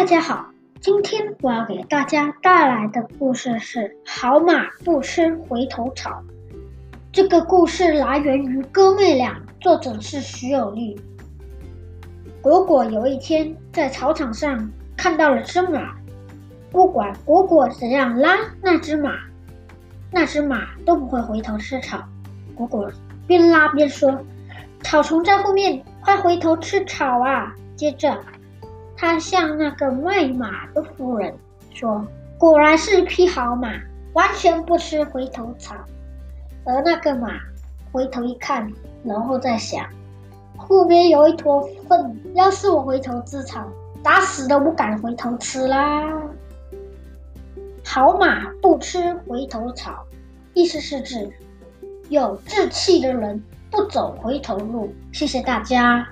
大家好，今天我要给大家带来的故事是《好马不吃回头草》。这个故事来源于《哥妹俩》，作者是徐有利。果果有一天在草场上看到了只马，不管果果怎样拉那只马，那只马都不会回头吃草。果果边拉边说：“草丛在后面，快回头吃草啊！”接着。他向那个卖马的妇人说：“果然是一匹好马，完全不吃回头草。”而那个马回头一看，然后再想：“后面有一坨粪，要是我回头吃草，打死都不敢回头吃啦。”好马不吃回头草，意思是指有志气的人不走回头路。谢谢大家。